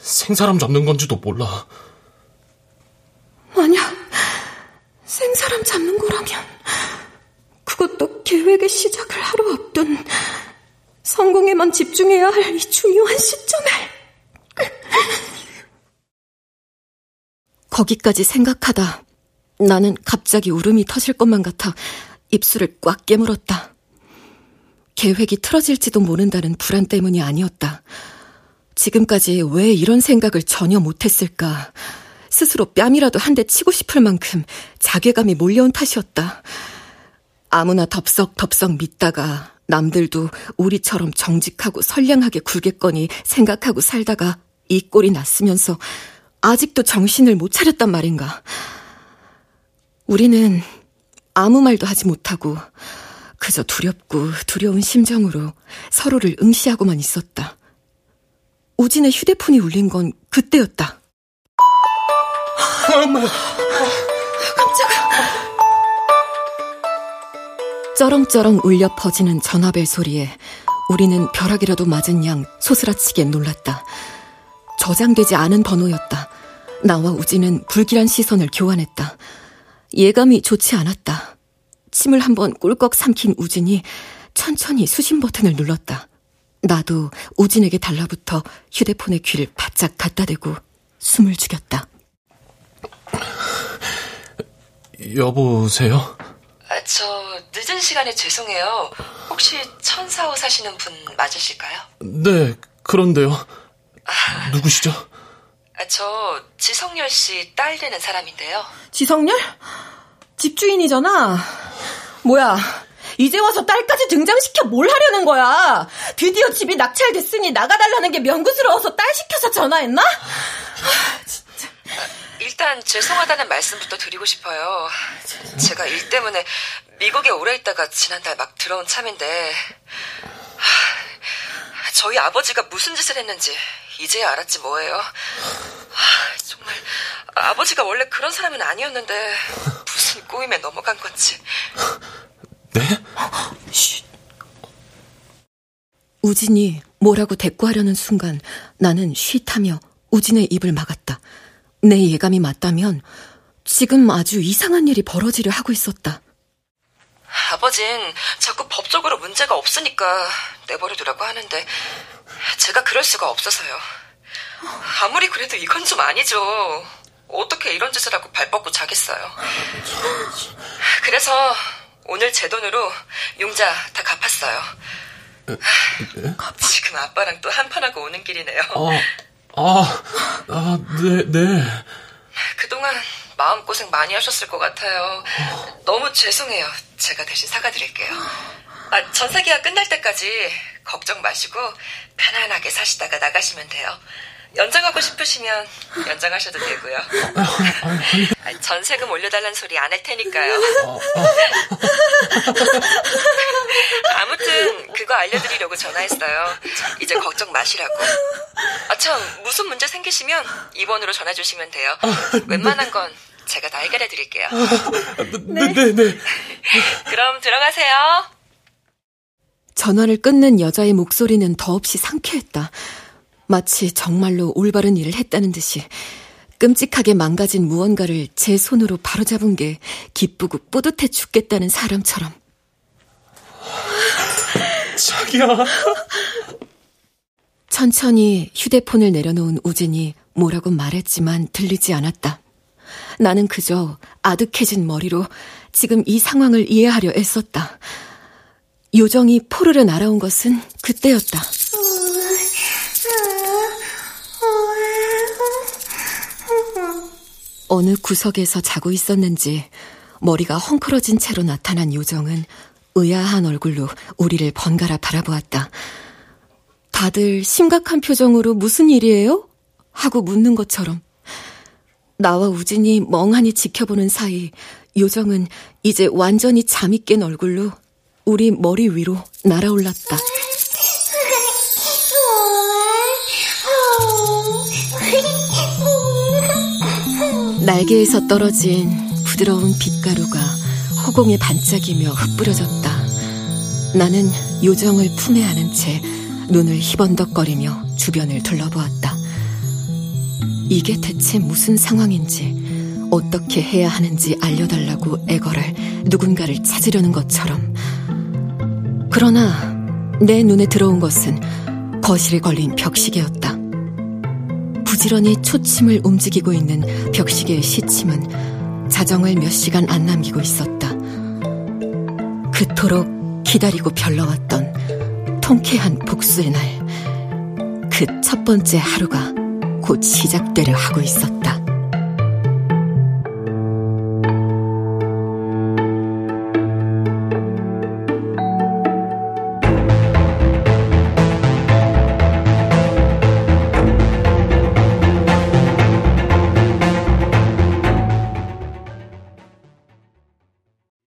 [SPEAKER 3] 생사람 잡는 건지도 몰라.
[SPEAKER 5] 만약 생사람 잡는 거라면 그것도 계획의 시작을 하루 앞둔 성공에만 집중해야 할 이 중요한 시점에
[SPEAKER 4] 거기까지 생각하다 나는 갑자기 울음이 터질 것만 같아 입술을 꽉 깨물었다. 계획이 틀어질지도 모른다는 불안 때문이 아니었다. 지금까지 왜 이런 생각을 전혀 못했을까? 스스로 뺨이라도 한 대 치고 싶을 만큼 자괴감이 몰려온 탓이었다. 아무나 덥석덥석 믿다가 남들도 우리처럼 정직하고 선량하게 굴겠거니 생각하고 살다가 이 꼴이 났으면서 아직도 정신을 못 차렸단 말인가. 우리는 아무 말도 하지 못하고 그저 두렵고 두려운 심정으로 서로를 응시하고만 있었다. 우진의 휴대폰이 울린 건 그때였다.
[SPEAKER 3] 엄마.
[SPEAKER 5] 깜짝아.
[SPEAKER 4] 쩌렁쩌렁 울려 퍼지는 전화벨 소리에 우리는 벼락이라도 맞은 양 소스라치게 놀랐다. 저장되지 않은 번호였다. 나와 우진은 불길한 시선을 교환했다. 예감이 좋지 않았다. 침을 한번 꿀꺽 삼킨 우진이 천천히 수신 버튼을 눌렀다. 나도 우진에게 달라붙어 휴대폰의 귀를 바짝 갖다 대고 숨을 죽였다.
[SPEAKER 3] 여보세요?
[SPEAKER 11] 아, 저 늦은 시간에 죄송해요. 혹시 천사호 사시는 분 맞으실까요?
[SPEAKER 3] 네, 그런데요. 아, 누구시죠?
[SPEAKER 11] 아, 저 지성열 씨 딸 되는 사람인데요.
[SPEAKER 5] 지성열? 집주인이잖아. 뭐야, 이제 와서 딸까지 등장시켜 뭘 하려는 거야? 드디어 집이 낙찰됐으니 나가달라는 게 명구스러워서 딸 시켜서 전화했나?
[SPEAKER 11] 일단 죄송하다는 말씀부터 드리고 싶어요. 제가 일 때문에 미국에 오래 있다가 지난달 막 들어온 참인데 저희 아버지가 무슨 짓을 했는지 이제야 알았지 뭐예요. 정말 아버지가 원래 그런 사람은 아니었는데 무슨 꼬임에 넘어간 건지.
[SPEAKER 3] 네?
[SPEAKER 4] 우진이 뭐라고 대꾸하려는 순간 나는 쉿하며 우진의 입을 막았다. 내 예감이 맞다면 지금 아주 이상한 일이 벌어지려 하고 있었다.
[SPEAKER 11] 아버진 자꾸 법적으로 문제가 없으니까 내버려 두라고 하는데 제가 그럴 수가 없어서요. 아무리 그래도 이건 좀 아니죠. 어떻게 이런 짓을 하고 발 뻗고 자겠어요. 그래서 오늘 제 돈으로 용자 다 갚았어요. 지금 아빠랑 또 한판하고 오는 길이네요.
[SPEAKER 3] 아, 아, 아, 네, 네.
[SPEAKER 11] 그동안 마음고생 많이 하셨을 것 같아요. 너무 죄송해요. 제가 대신 사과드릴게요. 아, 전세기가 끝날 때까지 걱정 마시고 편안하게 사시다가 나가시면 돼요. 연장하고 싶으시면 연장하셔도 되고요. 전세금 올려달란 소리 안 할 테니까요. 아무튼 그거 알려드리려고 전화했어요. 이제 걱정 마시라고. 아 참 무슨 문제 생기시면 이번으로 전화 주시면 돼요. 웬만한 건 제가 다 해결해 드릴게요.
[SPEAKER 3] 네, 네, 네.
[SPEAKER 11] 그럼 들어가세요.
[SPEAKER 4] 전화를 끊는 여자의 목소리는 더없이 상쾌했다. 마치 정말로 올바른 일을 했다는 듯이 끔찍하게 망가진 무언가를 제 손으로 바로잡은 게 기쁘고 뿌듯해 죽겠다는 사람처럼.
[SPEAKER 3] 자기야.
[SPEAKER 4] 천천히 휴대폰을 내려놓은 우진이 뭐라고 말했지만 들리지 않았다. 나는 그저 아득해진 머리로 지금 이 상황을 이해하려 애썼다. 요정이 포르르 날아온 것은 그때였다. 어느 구석에서 자고 있었는지 머리가 헝클어진 채로 나타난 요정은 의아한 얼굴로 우리를 번갈아 바라보았다. 다들 심각한 표정으로 무슨 일이에요? 하고 묻는 것처럼. 나와 우진이 멍하니 지켜보는 사이 요정은 이제 완전히 잠이 깬 얼굴로 우리 머리 위로 날아올랐다. 날개에서 떨어진 부드러운 빛가루가 허공에 반짝이며 흩뿌려졌다. 나는 요정을 품에 안은 채 눈을 희번덕거리며 주변을 둘러보았다. 이게 대체 무슨 상황인지, 어떻게 해야 하는지 알려달라고 애걸을 누군가를 찾으려는 것처럼. 그러나 내 눈에 들어온 것은 거실에 걸린 벽시계였다. 부지런히 초침을 움직이고 있는 벽시계의 시침은 자정을 몇 시간 안 남기고 있었다. 그토록 기다리고 별러왔던 통쾌한 복수의 날, 그 첫 번째 하루가 곧 시작되려 하고 있었다.